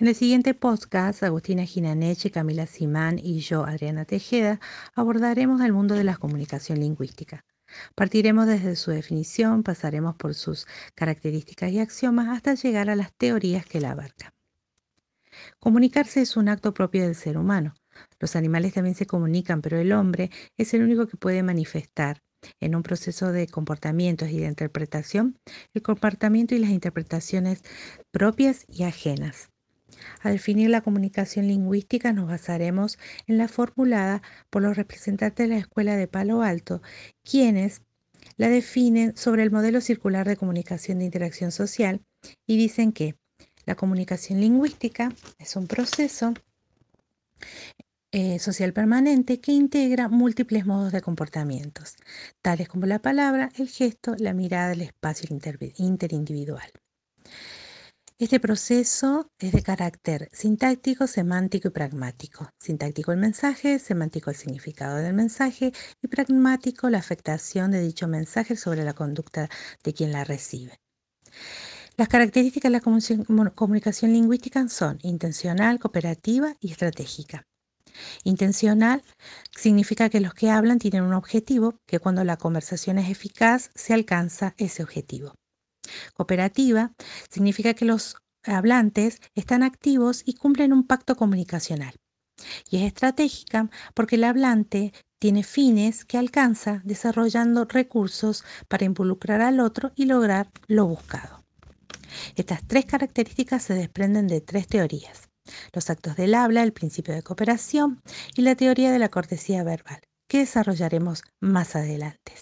En el siguiente podcast, Agustina Ginaneche, Camila Simán y yo, Adriana Tejeda, abordaremos el mundo de la comunicación lingüística. Partiremos desde su definición, pasaremos por sus características y axiomas hasta llegar a las teorías que la abarcan. Comunicarse es un acto propio del ser humano. Los animales también se comunican, pero el hombre es el único que puede manifestar en un proceso de comportamientos y de interpretación el comportamiento y las interpretaciones propias y ajenas. Al definir la comunicación lingüística nos basaremos en la formulada por los representantes de la Escuela de Palo Alto, quienes la definen sobre el modelo circular de comunicación de interacción social y dicen que la comunicación lingüística es un proceso eh, social permanente que integra múltiples modos de comportamientos, tales como la palabra, el gesto, la mirada, el espacio interindividual. Este proceso es de carácter sintáctico, semántico y pragmático. Sintáctico el mensaje, semántico el significado del mensaje y pragmático la afectación de dicho mensaje sobre la conducta de quien la recibe. Las características de la comunicación lingüística son intencional, cooperativa y estratégica. Intencional significa que los que hablan tienen un objetivo, que cuando la conversación es eficaz se alcanza ese objetivo. Cooperativa significa que los hablantes están activos y cumplen un pacto comunicacional. Y es estratégica porque el hablante tiene fines que alcanza desarrollando recursos para involucrar al otro y lograr lo buscado. Estas tres características se desprenden de tres teorías los actos del habla, el principio de cooperación y la teoría de la cortesía verbal, que desarrollaremos más adelante.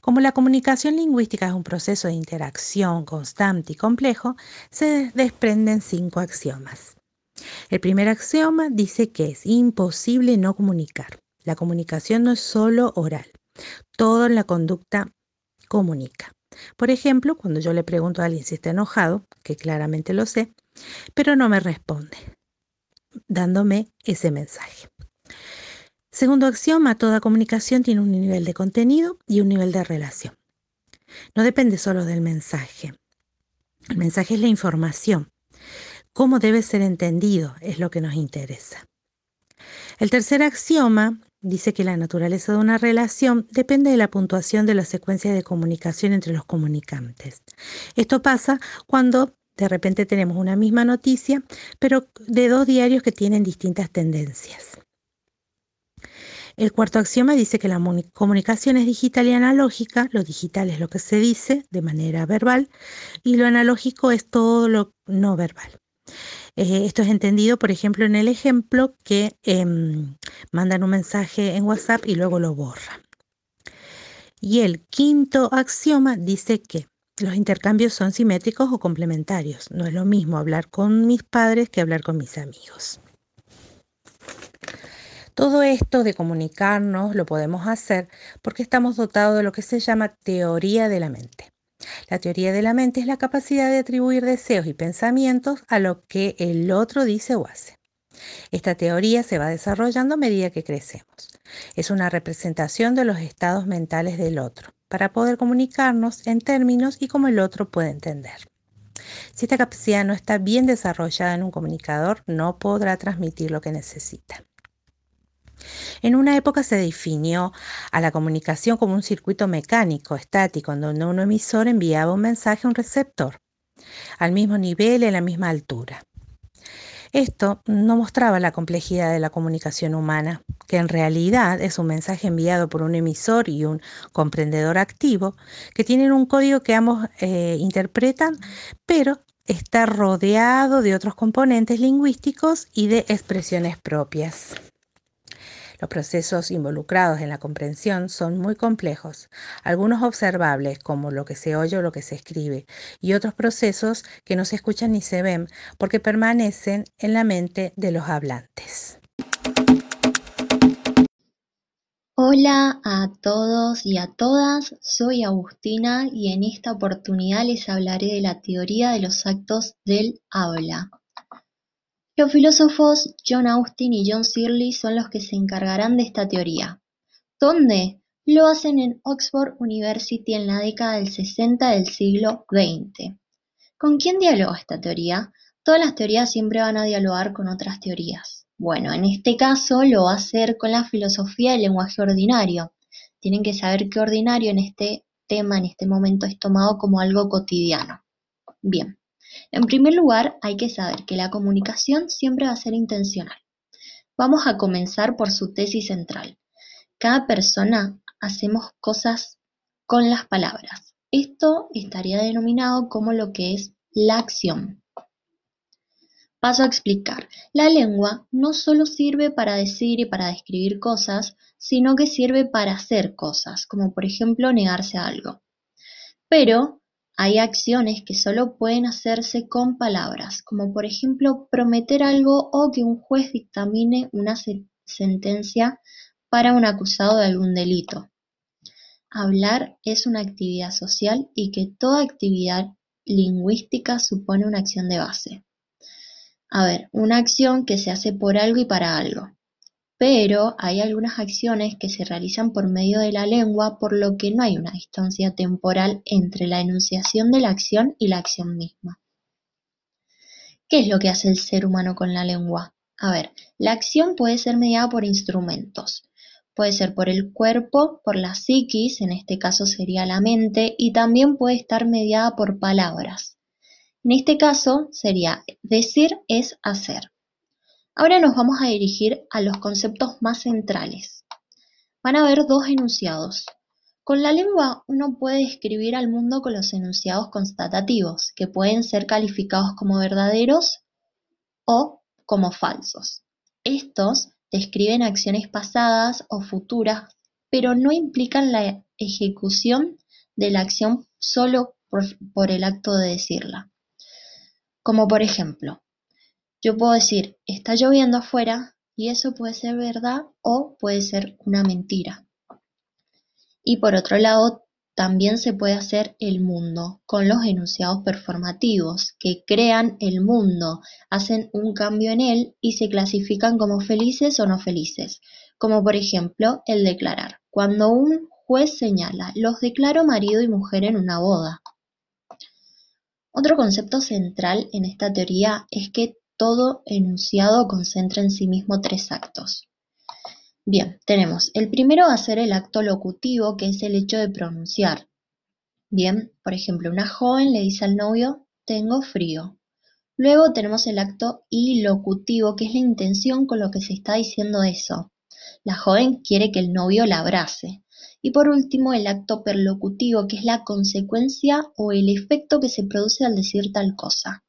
Como la comunicación lingüística es un proceso de interacción constante y complejo, se desprenden cinco axiomas. El primer axioma dice que es imposible no comunicar. La comunicación no es solo oral. Todo en la conducta comunica. Por ejemplo, cuando yo le pregunto a alguien si está enojado, que claramente lo sé, pero no me responde, dándome ese mensaje. Segundo axioma, toda comunicación tiene un nivel de contenido y un nivel de relación. No depende solo del mensaje. El mensaje es la información. Cómo debe ser entendido es lo que nos interesa. El tercer axioma dice que la naturaleza de una relación depende de la puntuación de la secuencia de comunicación entre los comunicantes. Esto pasa cuando de repente tenemos una misma noticia, pero de dos diarios que tienen distintas tendencias. El cuarto axioma dice que la comunicación es digital y analógica. Lo digital es lo que se dice de manera verbal y lo analógico es todo lo no verbal. Eh, esto es entendido, por ejemplo, en el ejemplo que em, mandan un mensaje en WhatsApp y luego lo borran. Y el quinto axioma dice que los intercambios son simétricos o complementarios. No es lo mismo hablar con mis padres que hablar con mis amigos. Todo esto de comunicarnos lo podemos hacer porque estamos dotados de lo que se llama teoría de la mente. La teoría de la mente es la capacidad de atribuir deseos y pensamientos a lo que el otro dice o hace. Esta teoría se va desarrollando a medida que crecemos. Es una representación de los estados mentales del otro para poder comunicarnos en términos y como el otro puede entender. Si esta capacidad no está bien desarrollada en un comunicador, no podrá transmitir lo que necesita. En una época se definió a la comunicación como un circuito mecánico, estático, en donde un emisor enviaba un mensaje a un receptor, al mismo nivel y a la misma altura. Esto no mostraba la complejidad de la comunicación humana, que en realidad es un mensaje enviado por un emisor y un comprendedor activo, que tienen un código que ambos eh, interpretan, pero está rodeado de otros componentes lingüísticos y de expresiones propias. Los procesos involucrados en la comprensión son muy complejos, algunos observables como lo que se oye o lo que se escribe, y otros procesos que no se escuchan ni se ven porque permanecen en la mente de los hablantes. Hola a todos y a todas, soy Agustina y en esta oportunidad les hablaré de la teoría de los actos del habla. Los filósofos John Austin y John Searle son los que se encargarán de esta teoría. ¿Dónde? Lo hacen en Oxford University en la década del 60 del siglo XX. ¿Con quién dialoga esta teoría? Todas las teorías siempre van a dialogar con otras teorías. Bueno, en este caso lo va a hacer con la filosofía del lenguaje ordinario. Tienen que saber que ordinario en este tema, en este momento, es tomado como algo cotidiano. Bien, en primer lugar hay que saber que la comunicación siempre va a ser intencional. Vamos a comenzar por su tesis central. Cada persona hacemos cosas con las palabras. Esto estaría denominado como lo que es la acción. Paso a explicar. La lengua no solo sirve para decir y para describir cosas, sino que sirve para hacer cosas, como por ejemplo negarse a algo. Pero hay acciones que solo pueden hacerse con palabras, como por ejemplo prometer algo o que un juez dictamine una sentencia para un acusado de algún delito. Hablar es una actividad social y que toda actividad lingüística supone una acción de base. A ver, una acción que se hace por algo y para algo. Pero hay algunas acciones que se realizan por medio de la lengua, por lo que no hay una distancia temporal entre la enunciación de la acción y la acción misma. ¿Qué es lo que hace el ser humano con la lengua? A ver, la acción puede ser mediada por instrumentos. Puede ser por el cuerpo, por la psiquis, en este caso sería la mente, y también puede estar mediada por palabras. En este caso sería decir es hacer. Ahora nos vamos a dirigir a los conceptos más centrales. Van a haber dos enunciados. Con la lengua uno puede describir al mundo con los enunciados constatativos, que pueden ser calificados como verdaderos o como falsos. Estos describen acciones pasadas o futuras, pero no implican la ejecución de la acción solo por, por el acto de decirla. Como por ejemplo, yo puedo decir, está lloviendo afuera y eso puede ser verdad o puede ser una mentira. Y por otro lado, también se puede hacer el mundo con los enunciados performativos que crean el mundo, hacen un cambio en él y se clasifican como felices o no felices, como por ejemplo el declarar. Cuando un juez señala, los declaro marido y mujer en una boda. Otro concepto central en esta teoría es que todo enunciado concentra en sí mismo tres actos. Bien, tenemos, el primero a ser el acto locutivo, que es el hecho de pronunciar. Bien, por ejemplo, una joven le dice al novio, tengo frío. Luego tenemos el acto ilocutivo, que es la intención con lo que se está diciendo eso. La joven quiere que el novio la abrace. Y por último, el acto perlocutivo, que es la consecuencia o el efecto que se produce al decir tal cosa.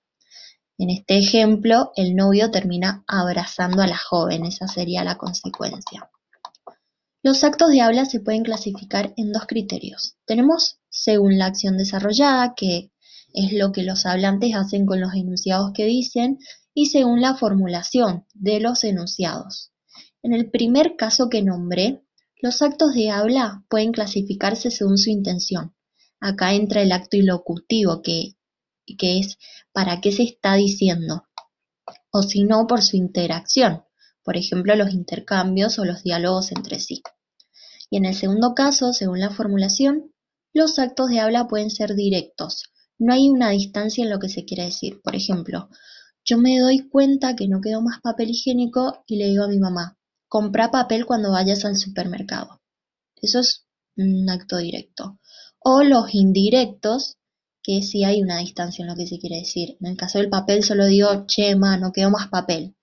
En este ejemplo, el novio termina abrazando a la joven, esa sería la consecuencia. Los actos de habla se pueden clasificar en dos criterios. Tenemos según la acción desarrollada, que es lo que los hablantes hacen con los enunciados que dicen, y según la formulación de los enunciados. En el primer caso que nombré, los actos de habla pueden clasificarse según su intención. Acá entra el acto ilocutivo, que, que es para qué se está diciendo, o si no, por su interacción, por ejemplo, los intercambios o los diálogos entre sí. Y en el segundo caso, según la formulación, los actos de habla pueden ser directos. No hay una distancia en lo que se quiere decir. Por ejemplo, yo me doy cuenta que no quedó más papel higiénico y le digo a mi mamá, compra papel cuando vayas al supermercado. Eso es un acto directo. O los indirectos, que sí hay una distancia en lo que se quiere decir. En el caso del papel solo digo, che, ma, no quedó más papel.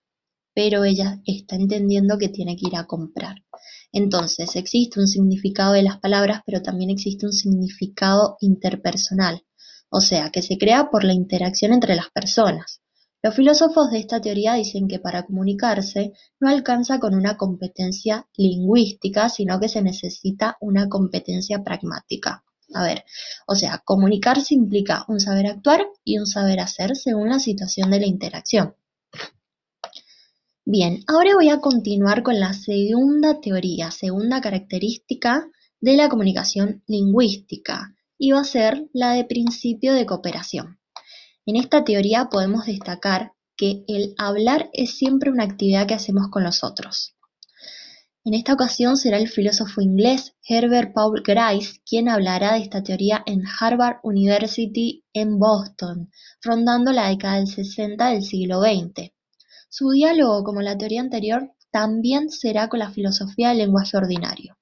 Pero ella está entendiendo que tiene que ir a comprar. Entonces, existe un significado de las palabras, pero también existe un significado interpersonal. O sea, que se crea por la interacción entre las personas. Los filósofos de esta teoría dicen que para comunicarse no alcanza con una competencia lingüística, sino que se necesita una competencia pragmática. A ver, o sea, comunicarse implica un saber actuar y un saber hacer según la situación de la interacción. Bien, ahora voy a continuar con la segunda teoría, segunda característica de la comunicación lingüística, y va a ser la de principio de cooperación. En esta teoría podemos destacar que el hablar es siempre una actividad que hacemos con los otros. En esta ocasión será el filósofo inglés Herbert Paul Grice quien hablará de esta teoría en Harvard University en Boston, rondando la década del 60 del siglo XX. Su diálogo, como la teoría anterior, también será con la filosofía del lenguaje ordinario.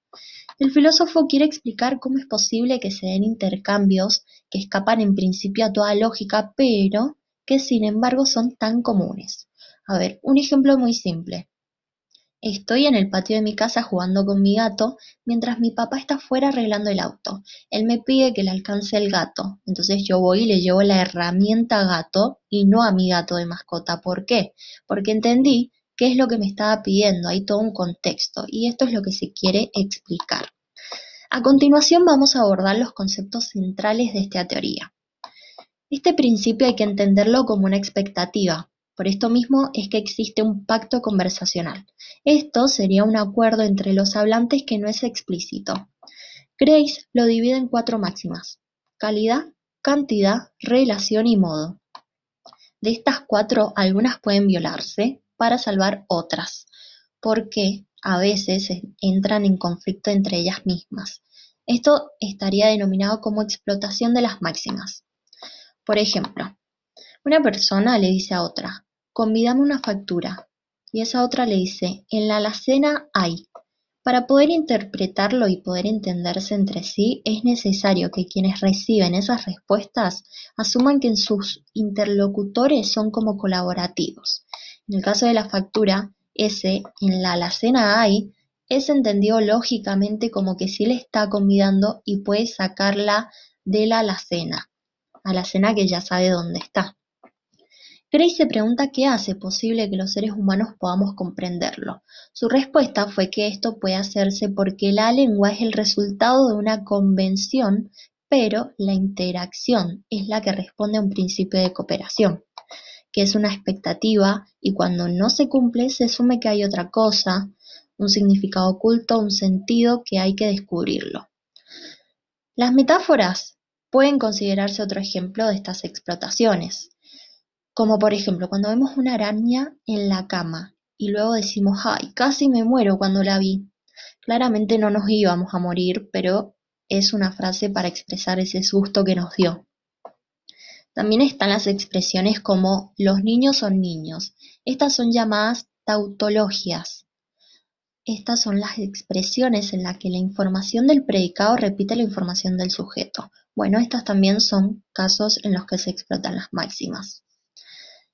El filósofo quiere explicar cómo es posible que se den intercambios que escapan en principio a toda lógica, pero que sin embargo son tan comunes. A ver, un ejemplo muy simple. Estoy en el patio de mi casa jugando con mi gato mientras mi papá está fuera arreglando el auto. Él me pide que le alcance el gato, entonces yo voy y le llevo la herramienta gato y no a mi gato de mascota. ¿Por qué? Porque entendí qué es lo que me estaba pidiendo, hay todo un contexto y esto es lo que se quiere explicar. A continuación vamos a abordar los conceptos centrales de esta teoría. Este principio hay que entenderlo como una expectativa, por esto mismo es que existe un pacto conversacional. Esto sería un acuerdo entre los hablantes que no es explícito. Grace lo divide en cuatro máximas: calidad, cantidad, relación y modo. De estas cuatro, algunas pueden violarse para salvar otras, porque a veces entran en conflicto entre ellas mismas. Esto estaría denominado como explotación de las máximas. Por ejemplo, una persona le dice a otra, convídame una factura, y esa otra le dice, en la alacena hay. Para poder interpretarlo y poder entenderse entre sí, es necesario que quienes reciben esas respuestas asuman que sus interlocutores son como colaborativos. En el caso de la factura, ese en la alacena hay es entendido lógicamente como que sí le está convidando y puede sacarla de la alacena, alacena que ya sabe dónde está. Grace se pregunta qué hace posible que los seres humanos podamos comprenderlo. Su respuesta fue que esto puede hacerse porque la lengua es el resultado de una convención, pero la interacción es la que responde a un principio de cooperación, que es una expectativa y cuando no se cumple se asume que hay otra cosa, un significado oculto, un sentido que hay que descubrirlo. Las metáforas pueden considerarse otro ejemplo de estas explotaciones. Como por ejemplo cuando vemos una araña en la cama y luego decimos ay, casi me muero cuando la vi. Claramente no nos íbamos a morir, pero es una frase para expresar ese susto que nos dio. También están las expresiones como los niños son niños. Estas son llamadas tautologias. Estas son las expresiones en las que la información del predicado repite la información del sujeto. Bueno, estas también son casos en los que se explotan las máximas.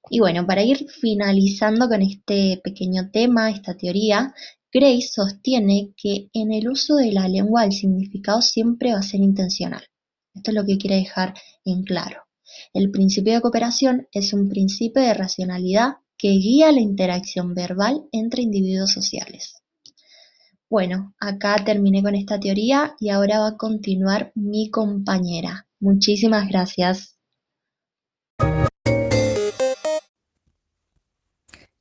Y bueno, para ir finalizando con este pequeño tema, esta teoría, Grace sostiene que en el uso de la lengua el significado siempre va a ser intencional. Esto es lo que quiere dejar en claro. El principio de cooperación es un principio de racionalidad que guía la interacción verbal entre individuos sociales. Bueno, acá terminé con esta teoría y ahora va a continuar mi compañera. Muchísimas gracias.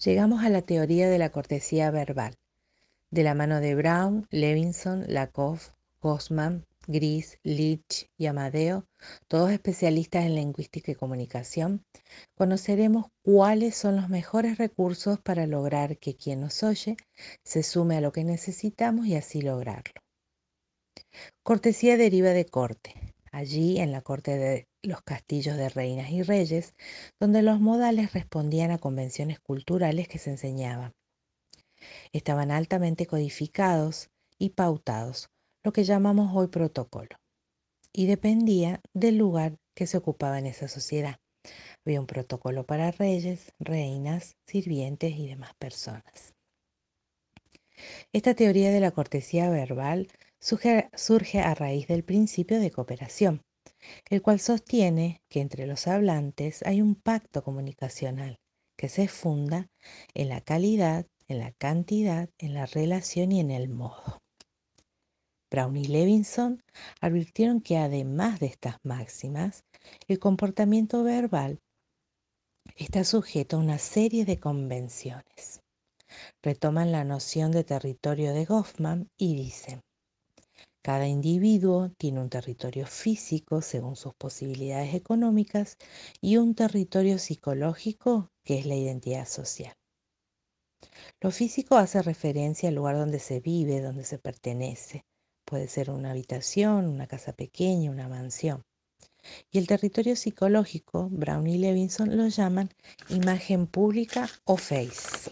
Llegamos a la teoría de la cortesía verbal, de la mano de Brown, Levinson, Lakoff, Gossman, Gris, Leach y Amadeo, todos especialistas en lingüística y comunicación, conoceremos cuáles son los mejores recursos para lograr que quien nos oye se sume a lo que necesitamos y así lograrlo. Cortesía deriva de corte, allí en la corte de los castillos de reinas y reyes, donde los modales respondían a convenciones culturales que se enseñaban. Estaban altamente codificados y pautados, lo que llamamos hoy protocolo, y dependía del lugar que se ocupaba en esa sociedad. Había un protocolo para reyes, reinas, sirvientes y demás personas. Esta teoría de la cortesía verbal surge, a raíz del principio de cooperación, el cual sostiene que entre los hablantes hay un pacto comunicacional que se funda en la calidad, en la cantidad, en la relación y en el modo. Brown y Levinson advirtieron que además de estas máximas, el comportamiento verbal está sujeto a una serie de convenciones. Retoman la noción de territorio de Goffman y dicen, cada individuo tiene un territorio físico según sus posibilidades económicas y un territorio psicológico que es la identidad social. Lo físico hace referencia al lugar donde se vive, donde se pertenece. Puede ser una habitación, una casa pequeña, una mansión. Y el territorio psicológico, Brown y Levinson lo llaman imagen pública o face.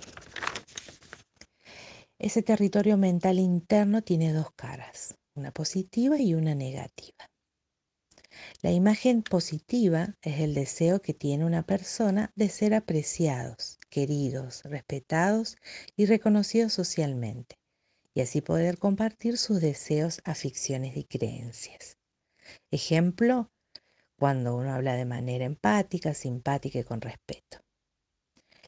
Ese territorio mental interno tiene dos caras, una positiva y una negativa. La imagen positiva es el deseo que tiene una persona de ser apreciados, queridos, respetados y reconocidos socialmente, y así poder compartir sus deseos, aficiones y creencias. Ejemplo, cuando uno habla de manera empática, simpática y con respeto.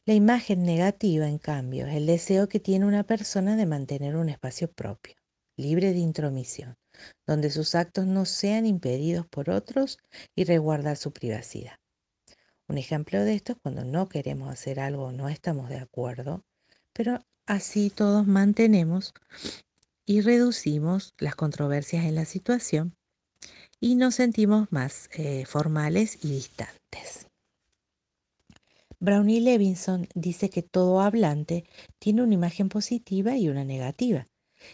La imagen negativa, en cambio, es el deseo que tiene una persona de mantener un espacio propio, libre de intromisión, donde sus actos no sean impedidos por otros y resguardar su privacidad. Un ejemplo de esto es cuando no queremos hacer algo o no estamos de acuerdo, pero así todos mantenemos y reducimos las controversias en la situación y nos sentimos más eh, formales y distantes. Brownie Levinson dice que todo hablante tiene una imagen positiva y una negativa,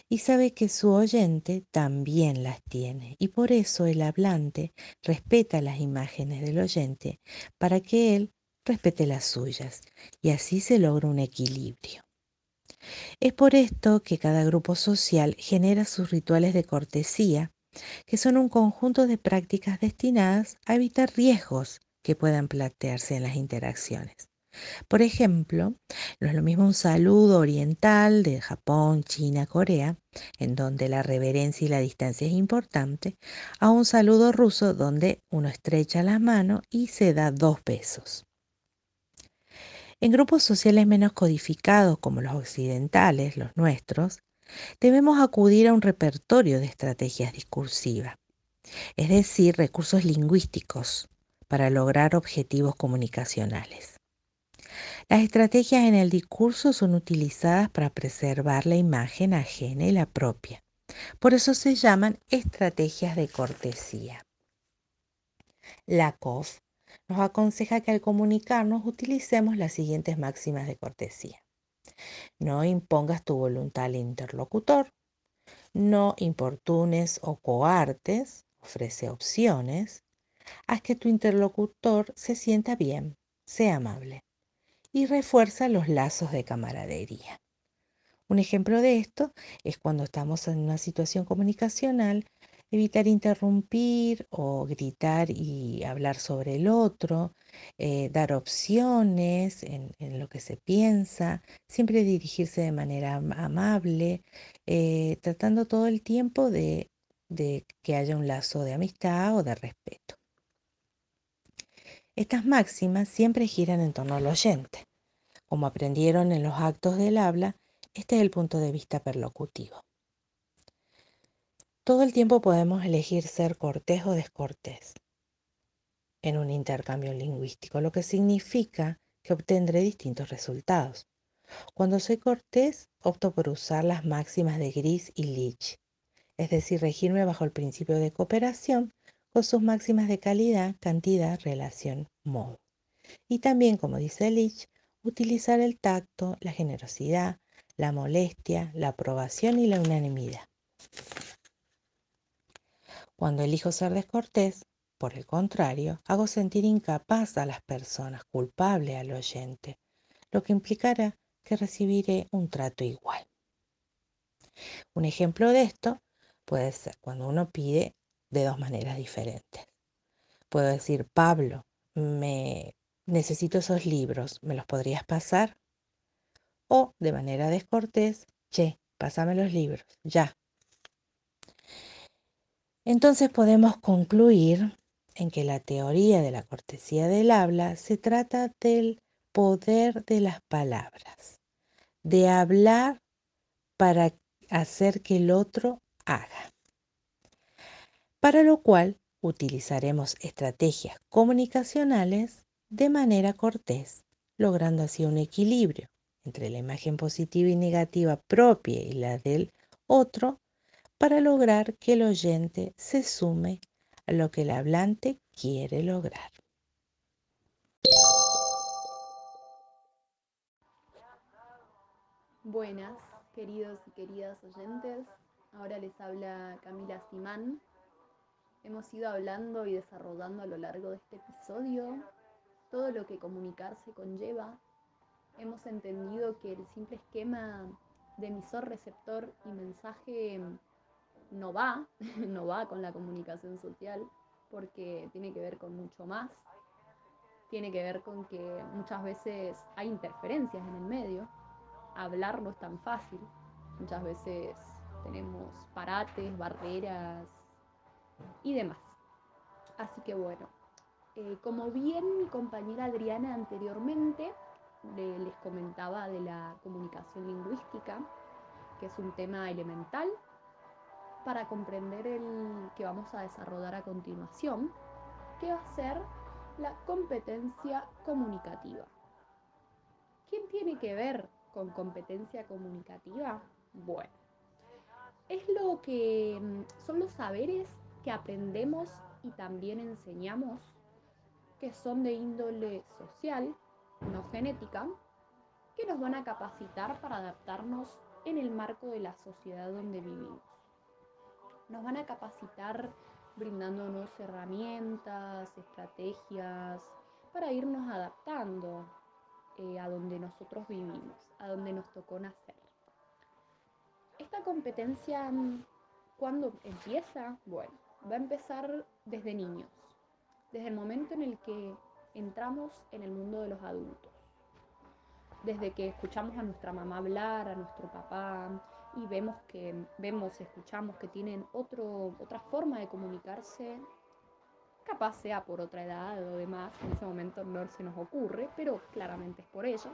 y sabe que su oyente también las tiene, y por eso el hablante respeta las imágenes del oyente para que él respete las suyas, y así se logra un equilibrio. Es por esto que cada grupo social genera sus rituales de cortesía, que son un conjunto de prácticas destinadas a evitar riesgos que puedan plantearse en las interacciones. Por ejemplo, no es lo mismo un saludo oriental de Japón, China, Corea, en donde la reverencia y la distancia es importante, a un saludo ruso donde uno estrecha la mano y se da dos besos. En grupos sociales menos codificados como los occidentales, los nuestros, debemos acudir a un repertorio de estrategias discursivas, es decir, recursos lingüísticos para lograr objetivos comunicacionales. Las estrategias en el discurso son utilizadas para preservar la imagen ajena y la propia. Por eso se llaman estrategias de cortesía. Lakoff nos aconseja que al comunicarnos utilicemos las siguientes máximas de cortesía. No impongas tu voluntad al interlocutor. No importunes o coartes. Ofrece opciones. Haz que tu interlocutor se sienta bien. Sea amable. Y refuerza los lazos de camaradería. Un ejemplo de esto es cuando estamos en una situación comunicacional evitar interrumpir o gritar y hablar sobre el otro, eh, dar opciones en, lo que se piensa, siempre dirigirse de manera amable, eh, tratando todo el tiempo de, de que haya un lazo de amistad o de respeto. Estas máximas siempre giran en torno al oyente. Como aprendieron en los actos del habla, este es el punto de vista perlocutivo. Todo el tiempo podemos elegir ser cortés o descortés en un intercambio lingüístico, lo que significa que obtendré distintos resultados. Cuando soy cortés, opto por usar las máximas de Gris y Leach, es decir, regirme bajo el principio de cooperación con sus máximas de calidad, cantidad, relación, modo. Y también, como dice Leach, utilizar el tacto, la generosidad, la molestia, la aprobación y la unanimidad. Cuando elijo ser descortés, por el contrario, hago sentir incapaz a las personas, culpable al oyente, lo que implicará que recibiré un trato igual. Un ejemplo de esto puede ser cuando uno pide de dos maneras diferentes. Puedo decir, Pablo, me necesito esos libros, ¿me los podrías pasar? O de manera descortés, che, pásame los libros, ya, entonces podemos concluir en que la teoría de la cortesía del habla se trata del poder de las palabras, de hablar para hacer que el otro haga. Para lo cual utilizaremos estrategias comunicacionales de manera cortés, logrando así un equilibrio entre la imagen positiva y negativa propia y la del otro para lograr que el oyente se sume a lo que el hablante quiere lograr. Buenas, queridos y queridas oyentes. Ahora les habla Camila Simán. Hemos ido hablando y desarrollando a lo largo de este episodio todo lo que comunicarse conlleva. Hemos entendido que el simple esquema de emisor, receptor y mensaje no va, no va con la comunicación social porque tiene que ver con mucho más. Tiene que ver con que muchas veces hay interferencias en el medio hablar no es tan fácil. Muchas veces tenemos parates, barreras y demás. Así que bueno, eh, como bien mi compañera Adriana anteriormente les comentaba de la comunicación lingüística, que es un tema elemental para comprender el que vamos a desarrollar a continuación, que va a ser la competencia comunicativa. ¿Quién tiene que ver con competencia comunicativa? Bueno, es lo que mm, son los saberes que aprendemos y también enseñamos, que son de índole social, no genética, que nos van a capacitar para adaptarnos en el marco de la sociedad donde vivimos. Nos van a capacitar brindándonos herramientas, estrategias para irnos adaptando eh, a donde nosotros vivimos, a donde nos tocó nacer. Esta competencia, ¿cuándo empieza? Bueno, va a empezar desde niños, desde el momento en el que entramos en el mundo de los adultos. Desde que escuchamos a nuestra mamá hablar, a nuestro papá, y vemos que vemos, escuchamos que tienen otro, otra forma de comunicarse capaz sea por otra edad o demás, en ese momento no se nos ocurre, pero claramente es por ello.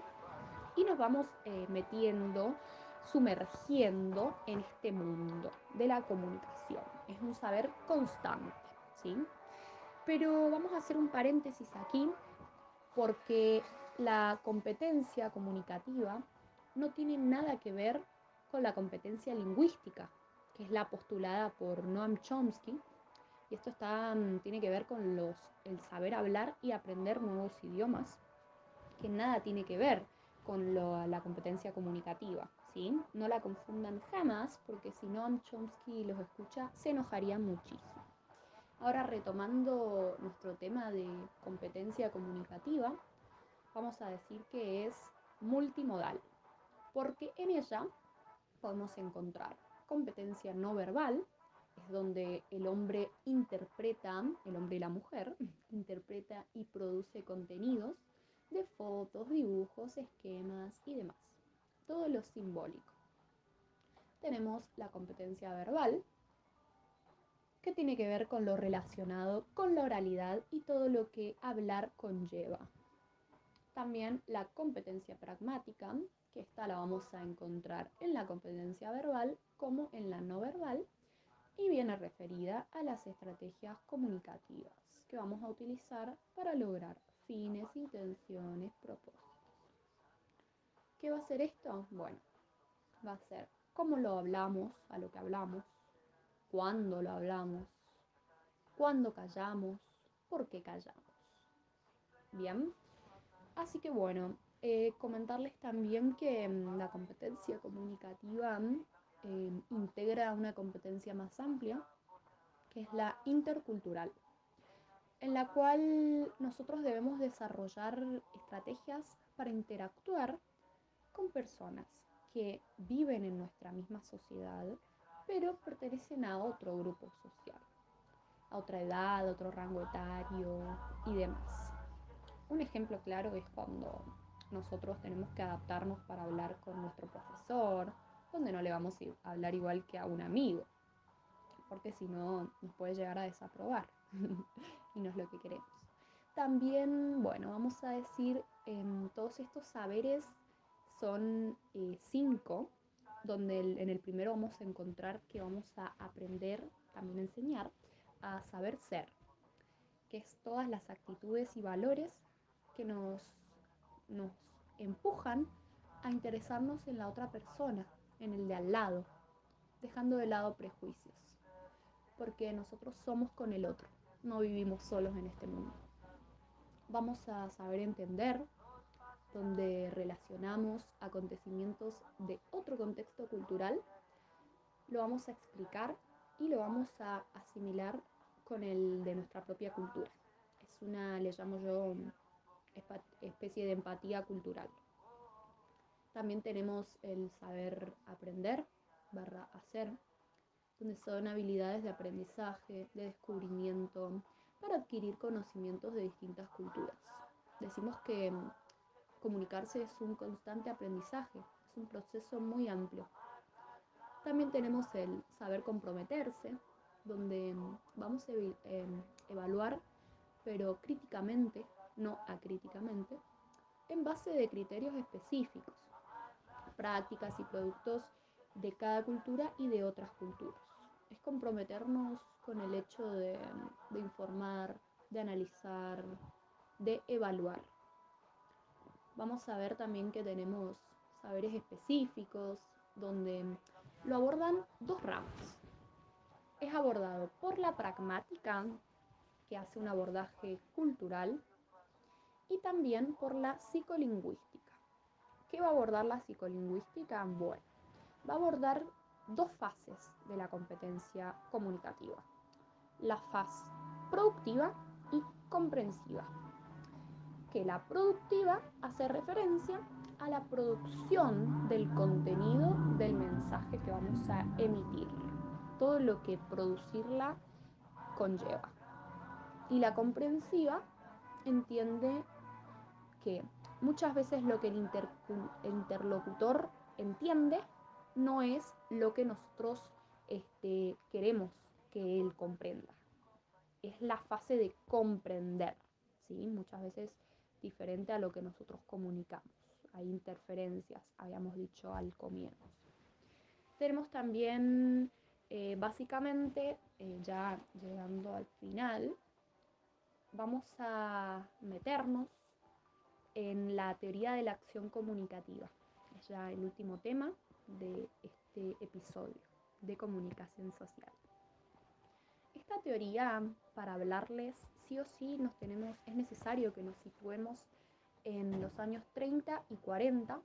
Y nos vamos eh, metiendo, sumergiendo en este mundo de la comunicación. Es un saber constante, ¿sí? Pero vamos a hacer un paréntesis aquí porque la competencia comunicativa no tiene nada que ver con la competencia lingüística, que es la postulada por Noam Chomsky y esto está, mm, tiene que ver con los, el saber hablar y aprender nuevos idiomas, que nada tiene que ver con la competencia comunicativa. ¿sí? No la confundan jamás, porque si no Chomsky los escucha, se enojaría muchísimo. Ahora retomando nuestro tema de competencia comunicativa, vamos a decir que es multimodal, porque en ella podemos encontrar competencia no verbal, es donde el hombre interpreta, el hombre y la mujer, interpreta y produce contenidos de fotos, dibujos, esquemas y demás. Todo lo simbólico. Tenemos la competencia verbal, que tiene que ver con lo relacionado con la oralidad y todo lo que hablar conlleva. También la competencia pragmática, que esta la vamos a encontrar en la competencia verbal como en la no verbal y viene referida a las estrategias comunicativas que vamos a utilizar para lograr fines, intenciones, propósitos. ¿Qué va a ser esto? Bueno, va a ser cómo lo hablamos, a lo que hablamos, cuándo lo hablamos, cuándo callamos, por qué callamos. Bien, así que bueno, eh, comentarles también que mm, la competencia comunicativa Em, integra una competencia más amplia, que es la intercultural, en la cual nosotros debemos desarrollar estrategias para interactuar con personas que viven en nuestra misma sociedad, pero pertenecen a otro grupo social, a otra edad, otro rango etario y demás. Un ejemplo claro es cuando nosotros tenemos que adaptarnos para hablar con nuestro profesor, donde no le vamos a hablar igual que a un amigo, porque si no nos puede llegar a desaprobar y no es lo que queremos. También, bueno, vamos a decir, em, todos estos saberes son eh, cinco, donde en el primero vamos a encontrar que vamos a aprender, también enseñar, a saber ser, que es todas las actitudes y valores que nos, nos empujan a interesarnos en la otra persona, en el de al lado, dejando de lado prejuicios, porque nosotros somos con el otro, no vivimos solos en este mundo. Vamos a saber entender donde relacionamos acontecimientos de otro contexto cultural, lo vamos a explicar y lo vamos a asimilar con el de nuestra propia cultura. Es una, le llamo yo, especie de empatía cultural. También tenemos el saber aprender, barra hacer, donde son habilidades de aprendizaje, de descubrimiento, para adquirir conocimientos de distintas culturas. Decimos que comunicarse es un constante aprendizaje, es un proceso muy amplio. También tenemos el saber comprometerse, donde mm, vamos a em, evaluar, pero críticamente, no acríticamente, en base de criterios específicos, prácticas y productos de cada cultura y de otras culturas. Es comprometernos con el hecho de, de informar, de analizar, de evaluar. Vamos a ver también que tenemos saberes específicos donde lo abordan dos ramas. Es abordado por la pragmática, que hace un abordaje cultural, y también por la psicolingüística. ¿Qué va a abordar la psicolingüística? Bueno, va a abordar dos fases de la competencia comunicativa. La fase productiva y comprensiva. Que la productiva hace referencia a la producción del contenido del mensaje que vamos a emitir. Todo lo que producirla conlleva. Y la comprensiva entiende que muchas veces lo que el, interlocutor entiende no es lo que nosotros este, queremos que él comprenda. Es la fase de comprender, ¿sí? Muchas veces diferente a lo que nosotros comunicamos. Hay interferencias, habíamos dicho al comienzo. Tenemos también, eh, básicamente, eh, ya llegando al final, vamos a meternos en la teoría de la acción comunicativa. Es ya el último tema de este episodio de comunicación social. Esta teoría, para hablarles, sí o sí nos tenemos, es necesario que nos situemos en los años 30 y 40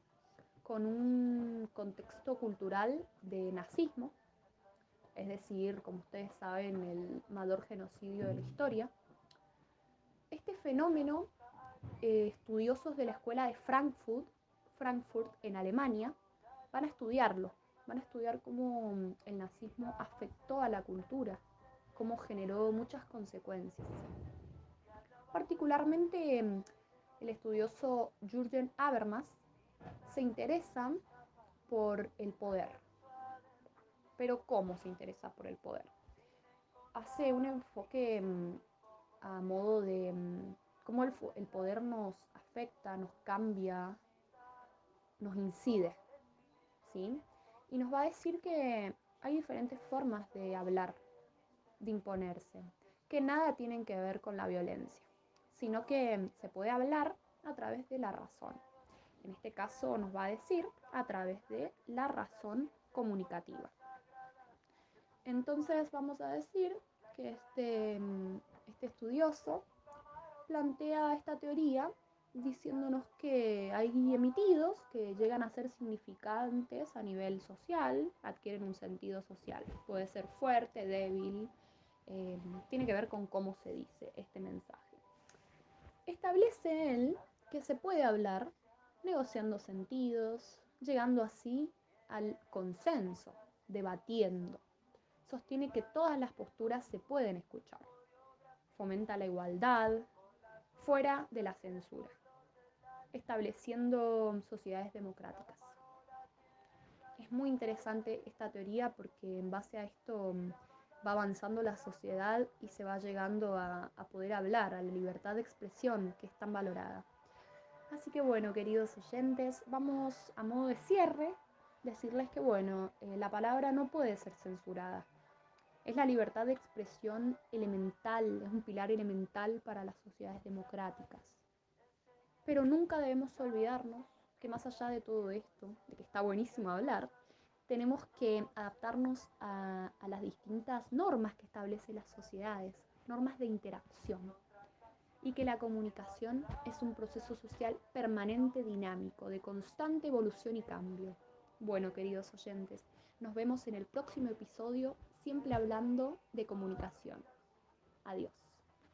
con un contexto cultural de nazismo, es decir, como ustedes saben, el mayor genocidio de la historia. Este fenómeno eh, estudiosos de la escuela de Frankfurt, Frankfurt en Alemania, van a estudiarlo, van a estudiar cómo el nazismo afectó a la cultura, cómo generó muchas consecuencias. Particularmente mm, el estudioso Jürgen Habermas se interesa por el poder. Pero ¿cómo se interesa por el poder? Hace un enfoque mm, a modo de cómo el, poder nos afecta, nos cambia, nos incide, ¿sí? Y nos va a decir que hay diferentes formas de hablar, de imponerse, que nada tienen que ver con la violencia, sino que se puede hablar a través de la razón. En este caso nos va a decir a través de la razón comunicativa. Entonces vamos a decir que este, este estudioso plantea esta teoría diciéndonos que hay emitidos que llegan a ser significantes a nivel social, adquieren un sentido social. Puede ser fuerte, débil, eh, tiene que ver con cómo se dice este mensaje. Establece él que se puede hablar negociando sentidos, llegando así al consenso, debatiendo. Sostiene que todas las posturas se pueden escuchar. Fomenta la igualdad, fuera de la censura, estableciendo sociedades democráticas. Es muy interesante esta teoría porque en base a esto va avanzando la sociedad y se va llegando a, poder hablar, a la libertad de expresión que es tan valorada. Así que bueno, queridos oyentes, vamos a modo de cierre decirles que bueno, eh, la palabra no puede ser censurada. Es la libertad de expresión elemental, es un pilar elemental para las sociedades democráticas. Pero nunca debemos olvidarnos que más allá de todo esto, de que está buenísimo hablar, tenemos que adaptarnos a, las distintas normas que establecen las sociedades, normas de interacción. Y que la comunicación es un proceso social permanente, dinámico, de constante evolución y cambio. Bueno, queridos oyentes, nos vemos en el próximo episodio, siempre hablando de comunicación. Adiós.